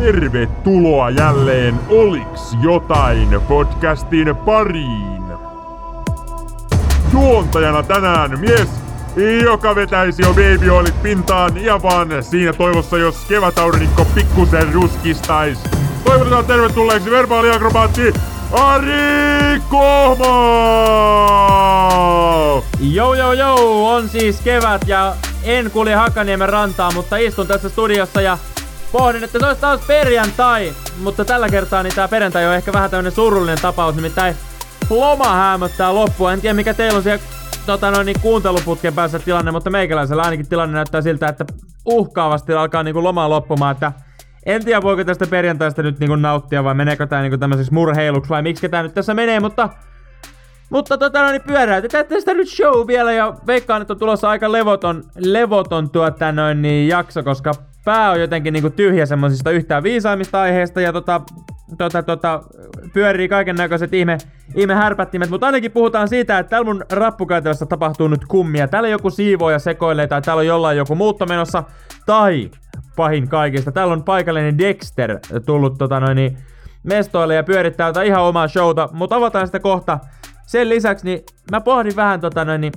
Tervetuloa jälleen Oliks jotain podcastin pariin. Juontajana tänään mies, joka vetäisi jo babyolit pintaan ja vaan siinä toivossa, jos kevätaurinko pikkusen ruskistais. Toivotetaan tervetulleeksi verbaaliakrobaatti Ari Kohmo! Joo joo joo, on siis kevät ja en kulje Hakaniemen rantaa, mutta istun tässä studiossa ja pohdin, että se olisi taas perjantai. Mutta tällä kertaa niin tää perjantai on ehkä vähän tämmönen surullinen tapaus, nimittäin loma häämöttää loppua. En tiedä mikä teillä on siellä tota noin, niin kuunteluputken päässä tilanne, mutta meikäläisellä ainakin tilanne näyttää siltä, että uhkaavasti alkaa niinku loma loppumaan, että en tiedä voiko tästä perjantaista nyt niinku nauttia vai meneekö tää niinku tämmöiseksi murheiluksi vai miksi tää nyt tässä menee, mutta mutta tota no, niin pyöräytetään tästä nyt show vielä ja veikkaan, että on tulossa aika levoton, levoton tuota noin niin jakso, koska pää on jotenkin niinku tyhjä semmosista yhtään viisaimmista aiheista ja tota, tota, tota, pyörii kaiken näköiset ihme, ihme härpättimet, mutta ainakin puhutaan siitä, että täällä mun rappukäytävässä tapahtuu nyt kummia. Täällä joku ja sekoilee tai täällä on jollain joku muutto menossa, tai pahin kaikista, täällä on paikallinen Dexter tullut tota noin, niin, mestoille ja pyörittää jotain ihan omaa showta, mutta avataan sitä kohta. Sen lisäksi niin mä pohdin vähän tota noin, niin,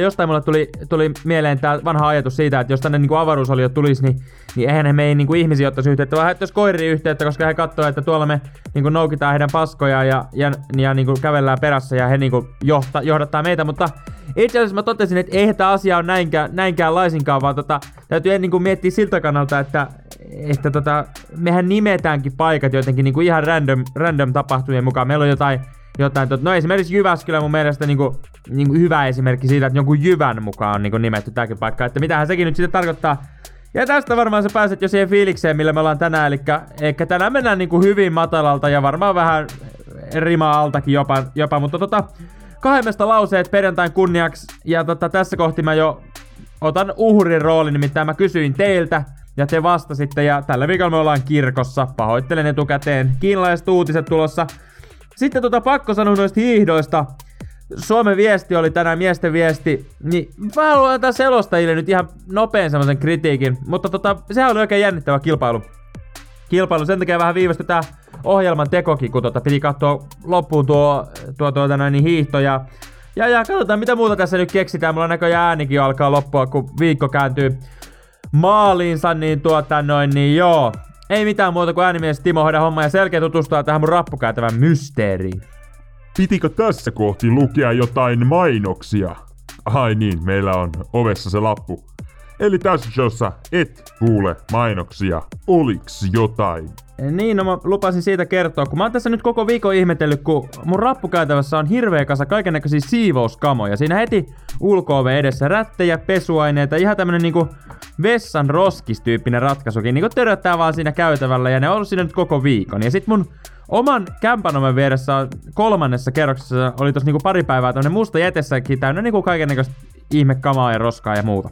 Jostain mulle tuli, tuli mieleen tämä vanha ajatus siitä, että jos tänne niinku avaruusolio tulisi, niin, niin eihän he meihin niinku ihmisiä ottaisi yhteyttä, vaan jos koiri yhteyttä, koska he katsoo, että tuolla me niinku noukitaan heidän paskoja ja, ja, ja niinku kävellään perässä ja he niinku johta, johdattaa meitä, mutta itse asiassa mä totesin, että eihän tämä asia ole näinkään, näinkään laisinkaan, vaan tota, täytyy niinku miettiä siltä kannalta, että, että tota, mehän nimetäänkin paikat jotenkin niinku ihan random, random tapahtumien mukaan. Meillä on jotain jotain. Tot, no esimerkiksi Jyväskylä mun mielestä niinku, niinku hyvä esimerkki siitä, että jonkun Jyvän mukaan on niinku nimetty tämäkin paikka. Että mitähän sekin nyt sitten tarkoittaa. Ja tästä varmaan sä pääset jo siihen fiilikseen, millä me ollaan tänään. Eli tänään mennään niinku hyvin matalalta ja varmaan vähän rimaa altakin jopa, jopa mutta tota, kahdemmesta lauseet perjantain kunniaksi. Ja tota, tässä kohti mä jo otan uhrin roolin, nimittäin mä kysyin teiltä, ja te vastasitte, ja tällä viikolla me ollaan kirkossa. Pahoittelen etukäteen. Kiinalaiset uutiset tulossa. Sitten tota pakko sanoa noista hiihdoista. Suomen viesti oli tänään miesten viesti, niin mä haluan antaa selostajille nyt ihan nopean semmoisen kritiikin, mutta tota, sehän oli oikein jännittävä kilpailu. Kilpailu, sen takia vähän viivästyi tää ohjelman tekokin, kun tota, piti katsoa loppuun tuo, tuo tuota, noin, niin hiihto ja ja, ja katsotaan mitä muuta tässä nyt keksitään. Mulla näköjään äänikin alkaa loppua, kun viikko kääntyy maaliinsa, niin tuota noin, niin joo. Ei mitään muuta kuin äänimies Timo hoida homma ja selkeä tutustua tähän mun rappukäytävän mysteeriin. Pitikö tässä kohti lukea jotain mainoksia? Ai niin, meillä on ovessa se lappu. Eli tässä showssa et kuule mainoksia. Oliks jotain? Niin, no mä lupasin siitä kertoa, kun mä oon tässä nyt koko viikon ihmetellyt, kun mun rappukäytävässä on hirveä kasa kaikennäköisiä siivouskamoja. Siinä heti ulko edessä rättejä, pesuaineita, ihan tämmönen niinku vessan roskistyyppinen ratkaisukin. Niinku töröttää vaan siinä käytävällä ja ne on ollut siinä nyt koko viikon. Ja sit mun oman kämpanomen vieressä kolmannessa kerroksessa oli tossa niinku pari päivää tämmönen musta jätessäkin täynnä niinku kaikennäköistä ihmekamaa ja roskaa ja muuta.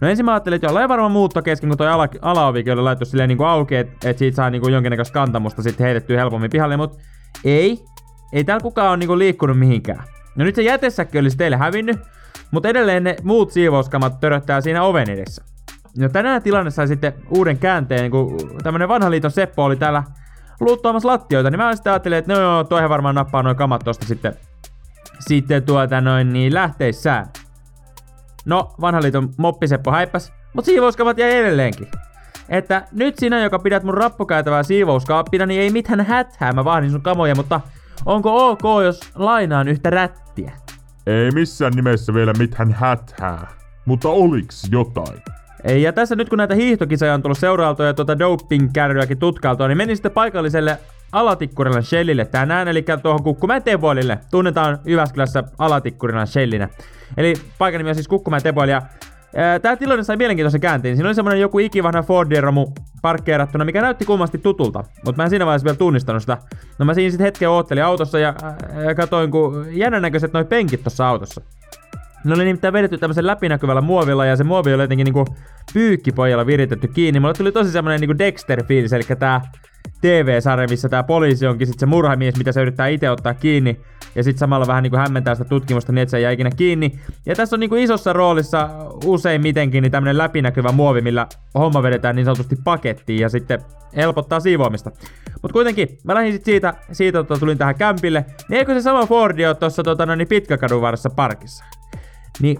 No ensin mä ajattelin, että jollain varmaan muutto kesken, kun toi ala, alaovikin oli laittu silleen niinku auki, että et siitä saa niinku jonkinnäköistä kantamusta sitten heitettyä helpommin pihalle, mutta ei. Ei täällä kukaan ole niinku liikkunut mihinkään. No nyt se jätesäkki olisi teille hävinnyt, mutta edelleen ne muut siivouskamat töröttää siinä oven edessä. No tänään tilanne sai sitten uuden käänteen, kun tämmönen vanha liiton Seppo oli täällä luuttuamassa lattioita, niin mä sitten ajattelin, että no joo, toihan varmaan nappaa noin kamat tosta sitten, sitten tuota noin niin lähteissään. No, vanha liiton moppiseppo häippäs, mut siivouskamat jäi edelleenkin. Että nyt sinä, joka pidät mun rappukäytävää siivouskaappina, niin ei mitään häthää, mä vahdin sun kamoja, mutta onko ok, jos lainaan yhtä rättiä? Ei missään nimessä vielä mitään häthää, mutta oliks jotain? Ei, ja tässä nyt kun näitä hiihtokisoja on tullut seurailtua ja tuota doping-kärryäkin tutkailtua, niin menin sitten paikalliselle Alatikkurilan Shellille tänään, eli tuohon Kukkumäen Teboilille. Tunnetaan Jyväskylässä Alatikkurilan Shellinä. Eli paikan nimi on siis Kukkumäen Teboil, ja Tämä tilanne sai mielenkiintoisen käänteen. Siinä oli semmonen joku ikivanha Fordiromu parkkeerattuna, mikä näytti kummasti tutulta. Mutta mä en siinä vaiheessa vielä tunnistanut sitä. No mä siinä sitten hetken oottelin autossa ja, ja katoin, kun jännän näköiset noi penkit tuossa autossa. Ne oli nimittäin vedetty tämmöisen läpinäkyvällä muovilla ja se muovi oli jotenkin niinku pyykkipojalla viritetty kiinni. Mulle tuli tosi semmonen niinku Dexter-fiilis, eli tää TV-sarja, missä tämä poliisi onkin sitten se murhamies, mitä se yrittää itse ottaa kiinni. Ja sitten samalla vähän niinku hämmentää sitä tutkimusta niin, että se ei jää ikinä kiinni. Ja tässä on niinku isossa roolissa usein mitenkin niin tämmönen läpinäkyvä muovi, millä homma vedetään niin sanotusti pakettiin ja sitten helpottaa siivoamista. Mutta kuitenkin, mä lähdin sit siitä, siitä että tulin tähän kämpille, niin eikö se sama Fordi tuossa tota, no, niin pitkäkadun varressa parkissa? Niin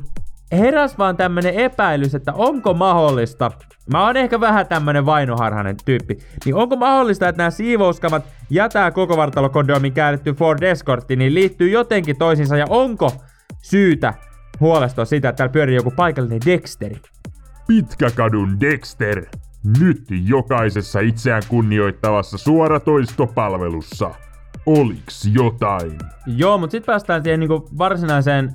heräs vaan tämmönen epäilys, että onko mahdollista, mä oon ehkä vähän tämmönen vainoharhainen tyyppi, niin onko mahdollista, että nämä siivouskamat ja tää koko vartalokondomin käännetty Ford Escortti niin liittyy jotenkin toisiinsa ja onko syytä huolestua sitä, että täällä pyörii joku paikallinen Dexteri? Pitkäkadun Dexter. Nyt jokaisessa itseään kunnioittavassa suoratoistopalvelussa. Oliks jotain? Joo, mutta sitten päästään siihen niinku varsinaiseen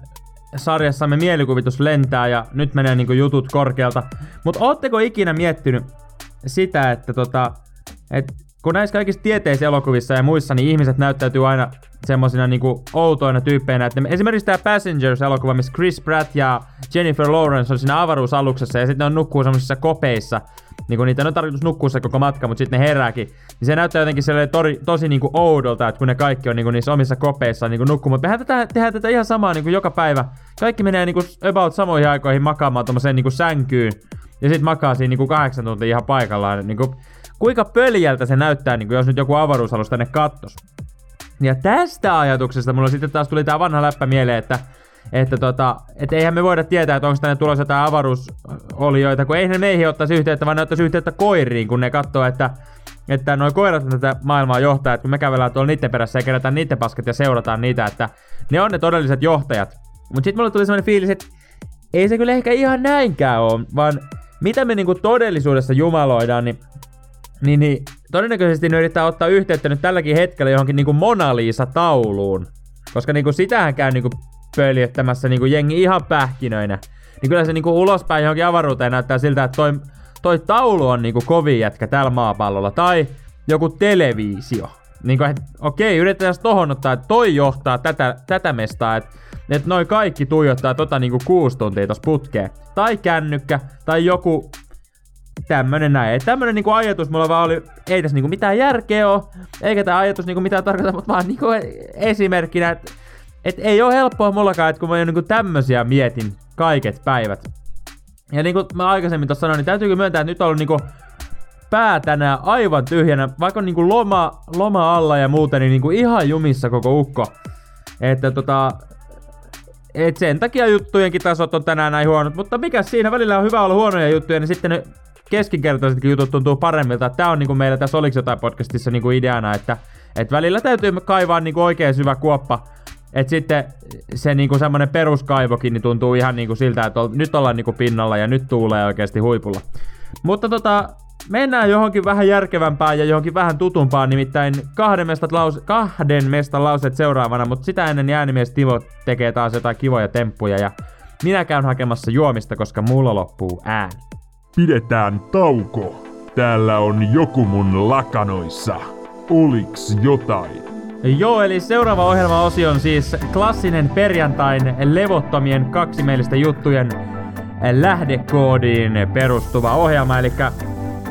sarjassamme mielikuvitus lentää ja nyt menee niinku jutut korkealta. Mutta ootteko ikinä miettinyt sitä, että tota, et kun näissä kaikissa tieteiselokuvissa ja muissa, niin ihmiset näyttäytyy aina semmosina niinku outoina tyyppeinä. Että esimerkiksi tämä Passengers-elokuva, missä Chris Pratt ja Jennifer Lawrence on siinä avaruusaluksessa ja sitten ne on nukkuu semmosissa kopeissa. Niinku niitä on tarkoitus nukkua se koko matka, mutta sitten ne herääkin. Niin se näyttää jotenkin tori, tosi niinku oudolta, että kun ne kaikki on niinku niissä omissa kopeissaan niinku nukkuu. Mutta mehän tätä, tehdään tätä ihan samaa niinku joka päivä. Kaikki menee niinku about samoihin aikoihin makaamaan tommoseen niinku sänkyyn. Ja sitten makaa siinä niinku kahdeksan tuntia ihan paikallaan. Niinku, kuinka pöljältä se näyttää, niinku jos nyt joku avaruusalus tänne kattos. Ja tästä ajatuksesta mulla sitten taas tuli tää vanha läppä mieleen, että että tota, et eihän me voida tietää, että onko tänne tulossa jotain avaruusolioita, kun eihän ne meihin ottaisi yhteyttä, vaan ne ottaisi yhteyttä koiriin, kun ne katsoo, että että noin koirat tätä maailmaa johtaa, että kun me kävellään tuolla niiden perässä ja kerätään niiden paskat ja seurataan niitä, että ne on ne todelliset johtajat. Mutta sitten mulle tuli sellainen fiilis, että ei se kyllä ehkä ihan näinkään ole, vaan mitä me niinku todellisuudessa jumaloidaan, niin, niin, niin todennäköisesti ne yrittää ottaa yhteyttä nyt tälläkin hetkellä johonkin niinku Mona Lisa-tauluun. Koska niinku sitähän käy niinku pöljettämässä niinku jengi ihan pähkinöinä. Niin kyllä se niinku ulospäin johonkin avaruuteen näyttää siltä, että toi, toi taulu on niinku kovin jätkä tällä maapallolla. Tai joku televisio. Niinku, että okei, yritetään tohon ottaa, että toi johtaa tätä, tätä mestaa, että et noi kaikki tuijottaa tota niinku kuusi tuntia tos putkeen. Tai kännykkä, tai joku tämmönen näin. Et tämmönen niinku ajatus mulla vaan oli, ei tässä niinku mitään järkeä oo, eikä tää ajatus niinku mitään tarkoita, mutta vaan niinku esimerkkinä, että et ei ole helppoa mullakaan, että kun mä niinku tämmösiä mietin kaiket päivät. Ja niin kuin mä aikaisemmin tuossa sanoin, niin täytyykö myöntää, että nyt on ollut niinku pää tänään aivan tyhjänä, vaikka on niinku loma, loma alla ja muuten, niin niinku ihan jumissa koko ukko. Että tota, et sen takia juttujenkin tasot on tänään näin huonot, mutta mikä siinä välillä on hyvä olla huonoja juttuja, niin sitten ne keskinkertaisetkin jutut tuntuu paremmilta. Tää on niinku meillä tässä Oliks jotain podcastissa niinku ideana, että et välillä täytyy kaivaa niinku oikein syvä kuoppa et sitten se niinku semmonen peruskaivokin niin tuntuu ihan niinku siltä, että nyt ollaan niinku pinnalla ja nyt tuulee oikeasti huipulla. Mutta tota, mennään johonkin vähän järkevämpään ja johonkin vähän tutumpaan, nimittäin kahden mestan, lause, kahden mestan lauseet seuraavana, mutta sitä ennen äänimies Timo tekee taas jotain kivoja temppuja ja minä käyn hakemassa juomista, koska mulla loppuu ääni. Pidetään tauko. Täällä on joku mun lakanoissa. Oliks jotain? Joo, eli seuraava ohjelmaosio on siis klassinen perjantain levottomien kaksimielisten juttujen lähdekoodiin perustuva ohjelma, eli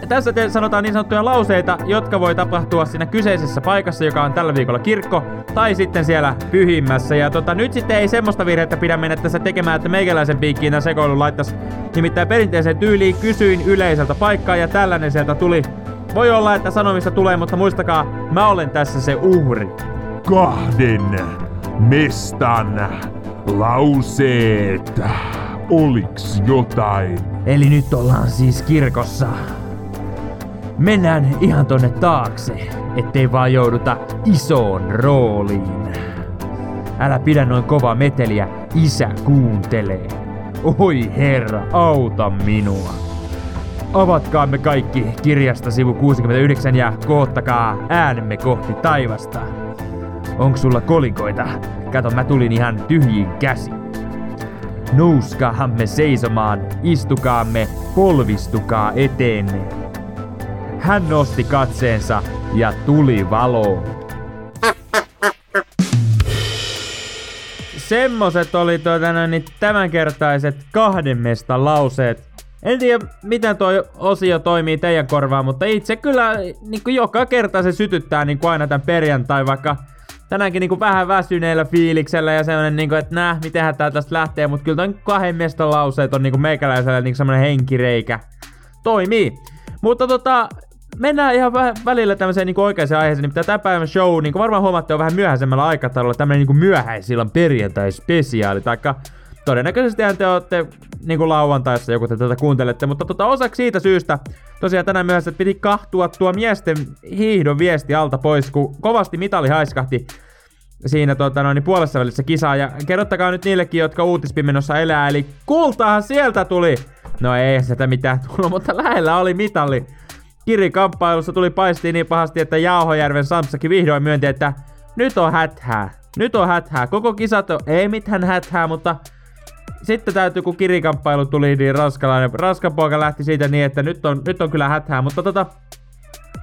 tässä te sanotaan niin sanottuja lauseita, jotka voi tapahtua siinä kyseisessä paikassa, joka on tällä viikolla kirkko, tai sitten siellä pyhimmässä. Ja tota, nyt sitten ei semmoista virhettä pidä mennä tässä tekemään, että meikäläisen piikkiin tämän sekoilun laittaisi nimittäin perinteiseen tyyliin. Kysyin yleiseltä paikkaa ja tällainen sieltä tuli. Voi olla, että sanomista tulee, mutta muistakaa, mä olen tässä se uhri. Kahden mestan lauseet. Oliks jotain? Eli nyt ollaan siis kirkossa. Mennään ihan tonne taakse, ettei vaan jouduta isoon rooliin. Älä pidä noin kova meteliä, isä kuuntelee. Oi herra, auta minua. Avatkaamme kaikki kirjasta sivu 69 ja koottakaa äänemme kohti taivasta. Onks sulla kolikoita? Kato, mä tulin ihan tyhjiin käsi. Nouskaamme seisomaan, istukaamme, polvistukaa eteenne. Hän nosti katseensa ja tuli valoon. Semmoset oli tuota, niin tämänkertaiset kahden lauseet En tiedä, miten toi osio toimii teidän korvaan, mutta itse kyllä niin kuin joka kerta se sytyttää niin kuin aina tämän perjantai, vaikka tänäänkin niin kuin vähän väsyneellä fiiliksellä ja sellainen, niin kuin, että nää, mitenhän tää tästä lähtee, mutta kyllä ton kahden miesten lauseet on niin kuin meikäläisellä niin semmoinen henkireikä. Toimii. Mutta tota, mennään ihan vä- välillä tämmöiseen niin oikeaan aiheeseen, niin tämä päivän show, niin kuin varmaan huomaatte, on vähän myöhäisemmällä aikataululla tämmöinen niin myöhäisillan perjantai-spesiaali, taikka todennäköisesti te olette niin kuin lauantaissa joku te tätä kuuntelette, mutta tota, osaksi siitä syystä tosiaan tänään myöhässä piti kahtua tuo miesten hiihdon viesti alta pois, kun kovasti mitali haiskahti siinä tota, noin, puolessa välissä kisaa. Ja kerrottakaa nyt niillekin, jotka uutispimenossa elää, eli kultahan sieltä tuli! No ei sitä mitään tullut, mutta lähellä oli mitali. Kirikamppailussa tuli paistiin niin pahasti, että Jauhojärven Samsakin vihdoin myönti, että nyt on häthää. Nyt on häthää. Koko kisat on, ei mitään häthää, mutta sitten täytyy, kun kirikamppailu tuli, niin ranskalainen, ranskan poika lähti siitä niin, että nyt on, nyt on kyllä häthää, mutta tota,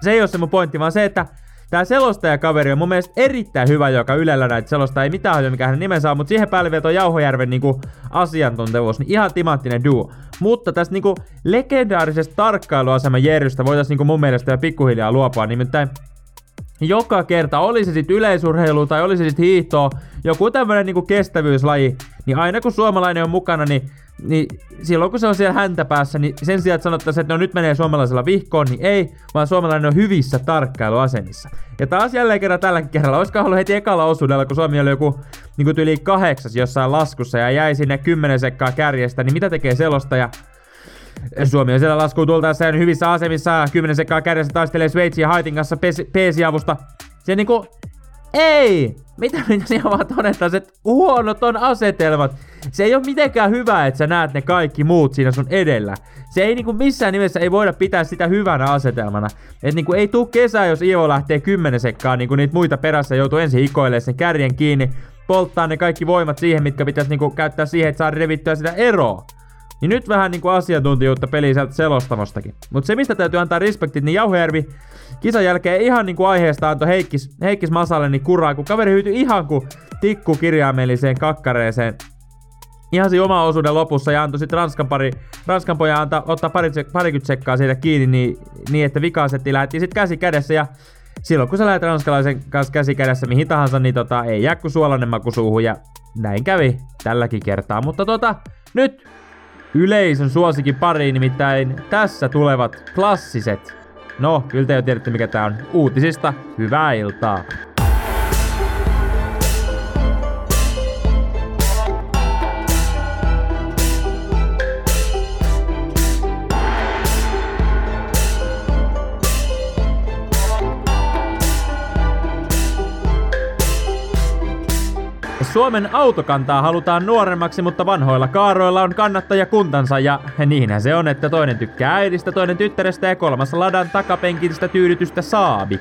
se ei ole se mun pointti, vaan se, että Tää selostajakaveri on mun mielestä erittäin hyvä, joka Ylellä näitä selostaa. Ei mitään hajua, mikä hänen nimensä on, mutta siihen päälle vielä Jauhojärven niinku asiantuntevuus, niin ihan timanttinen duo. Mutta tästä niinku legendaarisesta tarkkailuaseman Jerrystä voitaisiin niinku mun mielestä jo pikkuhiljaa luopua. Nimittäin joka kerta, oli se sitten yleisurheilu tai oli se sitten hiihtoa, joku tämmönen niinku kestävyyslaji, niin aina kun suomalainen on mukana, niin, niin silloin kun se on siellä häntä päässä, niin sen sijaan, että sanottaisiin, että no nyt menee suomalaisella vihkoon, niin ei, vaan suomalainen on hyvissä tarkkailuasemissa. Ja taas jälleen kerran tällä kerralla, olisiko ollut heti ekalla osuudella, kun Suomi oli joku niin yli kahdeksas jossain laskussa ja jäi sinne kymmenen sekkaa kärjestä, niin mitä tekee selostaja? Suomi on siellä laskuun tultaessa hyvissä asemissa. Kymmenen sekkaa kärjessä taistelee Sveitsin ja Haitin kanssa peesiavusta. Se niinku... Ei! Mitä mitä siellä vaan todetaan, että huonot on asetelmat. Se ei ole mitenkään hyvä, että sä näet ne kaikki muut siinä sun edellä. Se ei niinku missään nimessä ei voida pitää sitä hyvänä asetelmana. Et niinku ei tuu kesä, jos Ivo lähtee kymmenen sekkaa niinku niitä muita perässä joutuu ensin hikoilemaan sen kärjen kiinni, polttaa ne kaikki voimat siihen, mitkä pitäisi niinku käyttää siihen, että saa revittyä sitä eroa. Niin nyt vähän niinku asiantuntijuutta peli sieltä selostamostakin. Mutta se mistä täytyy antaa respektit, niin Jauhojärvi kisan jälkeen ihan niinku aiheesta antoi Heikkis, Heikkis Masalle niin kuraa, kun kaveri hyytyi ihan kuin tikku kirjaimelliseen kakkareeseen. Ihan siinä oma osuuden lopussa ja antoi sitten Ranskan, pari, Ranskan pojan antaa, ottaa pari, parikymmentä sekkaa siitä kiinni niin, niin että vikaasetti lähti sitten käsi kädessä ja silloin kun sä lähdet ranskalaisen kanssa käsi kädessä mihin tahansa, niin tota, ei jää kuin suolainen maku suuhun ja näin kävi tälläkin kertaa. Mutta tota, nyt yleisön suosikin pariin, nimittäin tässä tulevat klassiset. No, kyllä te jo tiedätte mikä tää on. Uutisista, hyvää iltaa! Suomen autokantaa halutaan nuoremmaksi, mutta vanhoilla kaaroilla on kannattaja kuntansa ja niinhän se on, että toinen tykkää äidistä, toinen tyttärestä ja kolmas ladan takapenkistä tyydytystä saabi.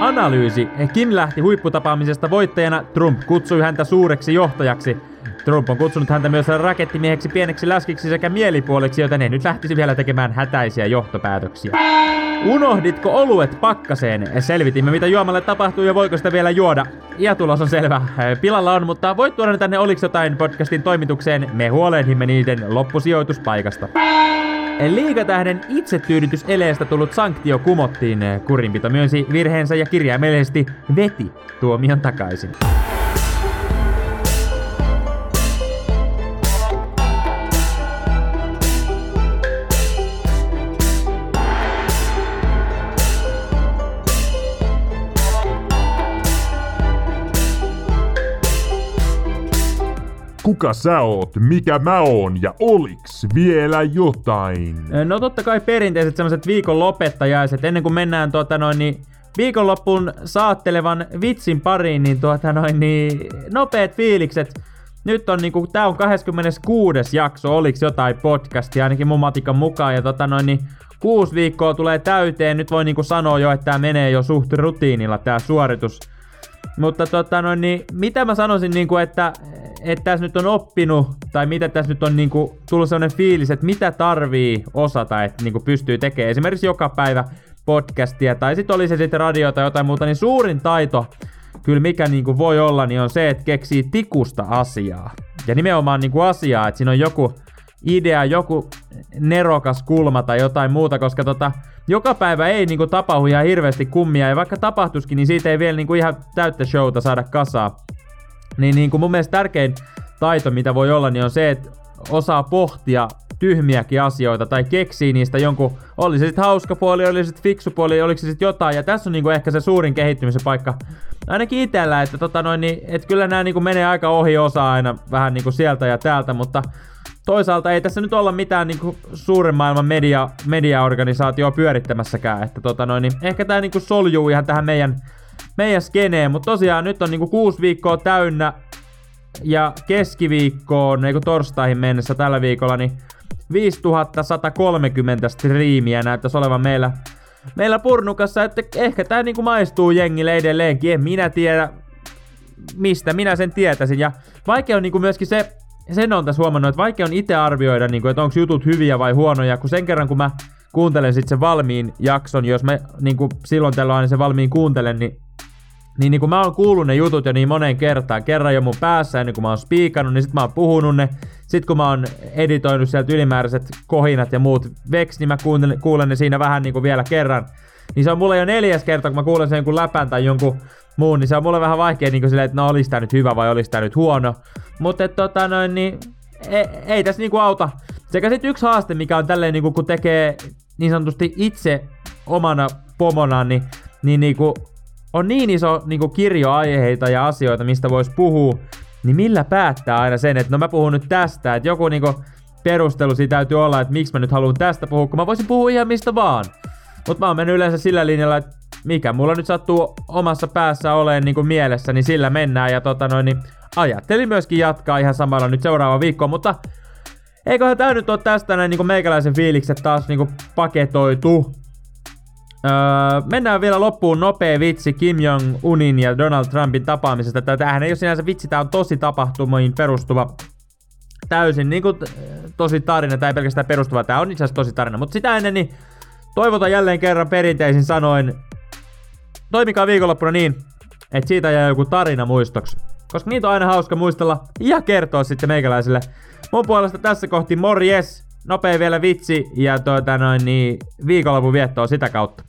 Analyysi. Kim lähti huipputapaamisesta voittajana, Trump kutsui häntä suureksi johtajaksi. Trump on kutsunut häntä myös rakettimieheksi, pieneksi läskiksi sekä mielipuoleksi, joten ne nyt lähtisi vielä tekemään hätäisiä johtopäätöksiä. Unohditko oluet pakkaseen? Selvitimme mitä juomalle tapahtuu ja voiko sitä vielä juoda. Ja tulos on selvä. Pilalla on, mutta voit tuoda ne tänne Oliks jotain podcastin toimitukseen. Me huolehdimme niiden loppusijoituspaikasta. Liigatähden itsetyydytys eleestä tullut sanktio kumottiin. Kurinpito myönsi virheensä ja kirjaimellisesti veti tuomion takaisin. Kuka sä oot? Mikä mä oon? Ja oliks vielä jotain? No totta kai perinteiset semmoset viikon lopettajaiset. Ennen kuin mennään tuota noin niin viikonloppuun saattelevan vitsin pariin, niin tuota noin niin nopeet fiilikset. Nyt on niinku, tää on 26. jakso, oliks jotain podcastia, ainakin mun matikan mukaan, ja tota noin niin kuusi viikkoa tulee täyteen, nyt voi niinku sanoa jo, että tää menee jo suht rutiinilla tää suoritus. Mutta tota noin niin, mitä mä sanoisin niinku, että että tässä nyt on oppinut, tai mitä tässä nyt on niinku tullut sellainen fiilis, että mitä tarvii osata, että niinku pystyy tekemään esimerkiksi joka päivä podcastia, tai sitten oli se sitten radio tai jotain muuta, niin suurin taito, kyllä mikä niinku voi olla, niin on se, että keksii tikusta asiaa. Ja nimenomaan niinku asiaa, että siinä on joku, idea, joku nerokas kulma tai jotain muuta, koska tota, joka päivä ei niinku tapahdu ihan hirveästi kummia, ja vaikka tapahtuskin, niin siitä ei vielä niinku ihan täyttä showta saada kasaa. Niin niinku mun mielestä tärkein taito, mitä voi olla, niin on se, että osaa pohtia tyhmiäkin asioita tai keksii niistä jonkun, oli se sitten hauska puoli, oli se sitten fiksu puoli, oliko se sitten jotain. Ja tässä on niinku ehkä se suurin kehittymisen paikka, ainakin itsellä, että tota noin, niin, et kyllä nämä niinku menee aika ohi osa aina vähän niinku sieltä ja täältä, mutta toisaalta ei tässä nyt olla mitään niinku suuren maailman media, mediaorganisaatioa pyörittämässäkään, että tota noin, niin ehkä tää niinku soljuu ihan tähän meidän, meidän skeneen, mutta tosiaan nyt on niinku kuusi viikkoa täynnä ja keskiviikkoon, eikö torstaihin mennessä tällä viikolla, niin 5130 striimiä näyttäisi olevan meillä, meillä purnukassa, että ehkä tää niinku maistuu jengille edelleenkin, en minä tiedä mistä minä sen tietäisin. Ja vaikea on niinku myöskin se, sen on tässä huomannut, että vaikea on itse arvioida, niinku, että onko jutut hyviä vai huonoja, kun sen kerran kun mä kuuntelen sitten sen valmiin jakson, jos mä niinku, silloin tällöin aina sen valmiin kuuntelen, niin niin, niin kun mä oon kuullut ne jutut jo niin moneen kertaan, kerran jo mun päässä ennen kuin mä oon spiikannut, niin sit mä oon puhunut ne, sit kun mä oon editoinut sieltä ylimääräiset kohinat ja muut veks, niin mä kuulen, kuulen ne siinä vähän niin kuin vielä kerran. Niin se on mulle jo neljäs kerta, kun mä kuulen sen jonkun läpän tai jonkun muun, niin se on mulle vähän vaikea niin silleen, että no olis tää nyt hyvä vai olis tää nyt huono. Mutta tota noin, niin ei, ei tässä niinku auta. Sekä sitten yksi haaste, mikä on tälleen niinku, kun tekee niin sanotusti itse omana pomona, niin, niin niinku, on niin iso niinku, kirjo aiheita ja asioita, mistä voisi puhua, niin millä päättää aina sen, että no mä puhun nyt tästä, että joku niinku, perustelu siitä täytyy olla, että miksi mä nyt haluan tästä puhua, kun mä voisin puhua ihan mistä vaan. Mutta mä oon mennyt yleensä sillä linjalla, että mikä mulla nyt sattuu omassa päässä oleen niin kuin mielessä, niin sillä mennään. Ja tota noin, niin ajattelin myöskin jatkaa ihan samalla nyt seuraava viikko, mutta eiköhän tää nyt ole tästä näin niin kuin meikäläisen fiilikset taas niin kuin paketoitu. Öö, mennään vielä loppuun nopea vitsi Kim Jong-unin ja Donald Trumpin tapaamisesta. Tämähän ei ole sinänsä vitsi, tää on tosi tapahtumiin perustuva täysin niin kuin, tosi tarina, tai ei pelkästään perustuva, tää on itse asiassa tosi tarina, mutta sitä ennen niin toivotan jälleen kerran perinteisin sanoin, toimikaa viikonloppuna niin, että siitä jää joku tarina muistoksi. Koska niitä on aina hauska muistella ja kertoa sitten meikäläisille. Mun puolesta tässä kohti morjes, nopea vielä vitsi ja tuota noin niin viikonlopun viettoa sitä kautta.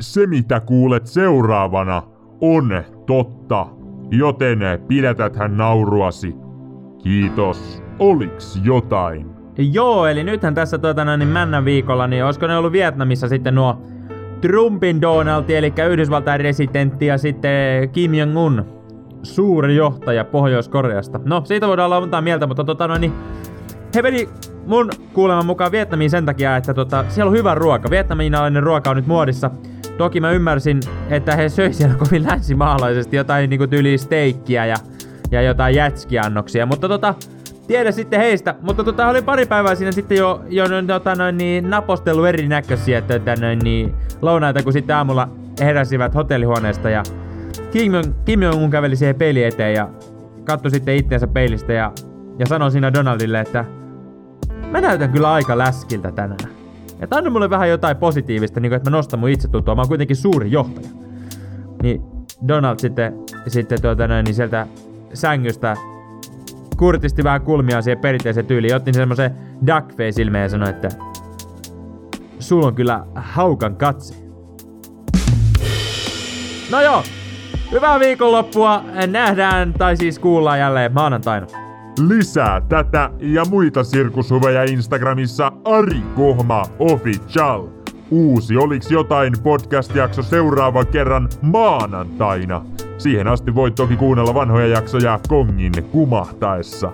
Se mitä kuulet seuraavana on totta, joten pidätäthän nauruasi. Kiitos. Oliks jotain? Joo, eli nythän tässä tuota noin niin männän viikolla, niin olisiko ne ollut Vietnamissa sitten nuo Trumpin Donald, eli Yhdysvaltain residentti ja sitten Kim Jong-un, suuri johtaja Pohjois-Koreasta. No, siitä voidaan olla montaa mieltä, mutta noin, niin he meni mun kuuleman mukaan Vietnamiin sen takia, että tota, siellä on hyvä ruoka. Vietnaminaalainen ruoka on nyt muodissa. Toki mä ymmärsin, että he söi siellä kovin länsimaalaisesti jotain niinku tyyliä steikkiä ja, ja jotain jätskiannoksia, mutta tota, tiedä sitten heistä. Mutta tota, oli pari päivää siinä sitten jo, jo tota, noin, niin, napostellut erinäköisiä tota, noin, niin, lounaita, kun sitten aamulla heräsivät hotellihuoneesta ja Kim, Kim Jong-un käveli siihen peili eteen ja katsoi sitten itteensä peilistä ja, ja sanoi siinä Donaldille, että mä näytän kyllä aika läskiltä tänään. Että anna mulle vähän jotain positiivista, niin kuin, että mä nostan mun itsetuntoa. Mä oon kuitenkin suuri johtaja. Niin Donald sitten, sitten tuota noin, niin sieltä sängystä kurtisti vähän kulmia siihen perinteiseen tyyliin. Otti semmoisen duckface ilmeen ja sanoi, että sulla on kyllä haukan katse. No joo, hyvää viikonloppua. Nähdään, tai siis kuullaan jälleen maanantaina. Lisää tätä ja muita sirkushuveja Instagramissa Ari Kohma Official. Uusi Oliks jotain podcast-jakso seuraavan kerran maanantaina. Siihen asti voit toki kuunnella vanhoja jaksoja kongin kumahtaessa.